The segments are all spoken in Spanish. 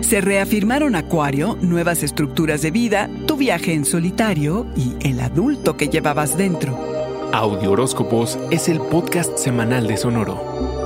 Se reafirmaron Acuario, nuevas estructuras de vida, tu viaje en solitario y el adulto que llevabas dentro. Audio Horóscopos es el podcast semanal de Sonoro.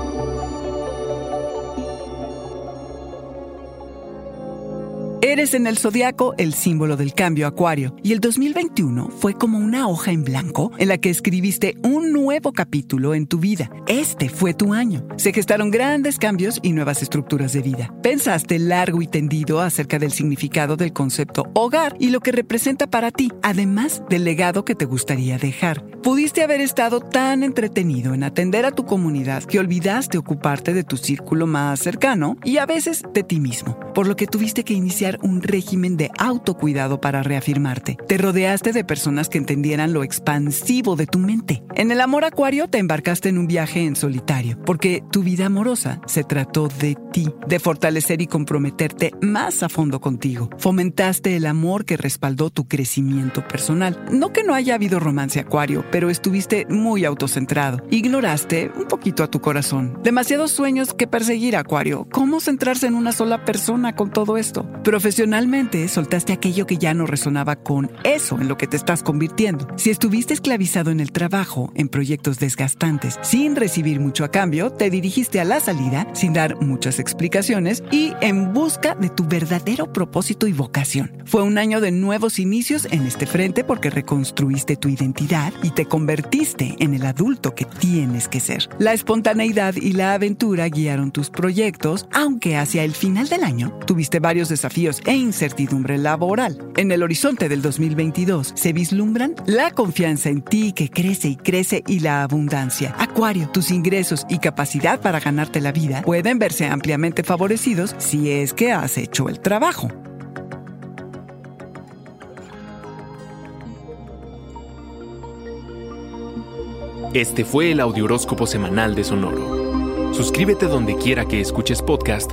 Eres en el zodiaco el símbolo del cambio acuario y el 2021 fue como una hoja en blanco en la que escribiste un nuevo capítulo en tu vida. Este fue tu año. Se gestaron grandes cambios y nuevas estructuras de vida. Pensaste largo y tendido acerca del significado del concepto hogar y lo que representa para ti, además del legado que te gustaría dejar. Pudiste haber estado tan entretenido en atender a tu comunidad que olvidaste ocuparte de tu círculo más cercano y a veces de ti mismo, por lo que tuviste que iniciar un régimen de autocuidado para reafirmarte. Te rodeaste de personas que entendieran lo expansivo de tu mente. En el amor acuario te embarcaste en un viaje en solitario, porque tu vida amorosa se trató de ti, de fortalecer y comprometerte más a fondo contigo. Fomentaste el amor que respaldó tu crecimiento personal. No que no haya habido romance acuario, pero estuviste muy autocentrado. Ignoraste un poquito a tu corazón. Demasiados sueños que perseguir acuario. ¿Cómo centrarse en una sola persona con todo esto? Profesionalmente soltaste aquello que ya no resonaba con eso en lo que te estás convirtiendo. Si estuviste esclavizado en el trabajo, en proyectos desgastantes, sin recibir mucho a cambio, te dirigiste a la salida sin dar muchas explicaciones y en busca de tu verdadero propósito y vocación. Fue un año de nuevos inicios en este frente porque reconstruiste tu identidad y te convertiste en el adulto que tienes que ser. La espontaneidad y la aventura guiaron tus proyectos, aunque hacia el final del año tuviste varios desafíos e incertidumbre laboral. En el horizonte del 2022 se vislumbran la confianza en ti que crece y crece y la abundancia. Acuario, tus ingresos y capacidad para ganarte la vida pueden verse ampliamente favorecidos si es que has hecho el trabajo. Este fue el Audioróscopo Semanal de Sonoro. Suscríbete donde quiera que escuches podcast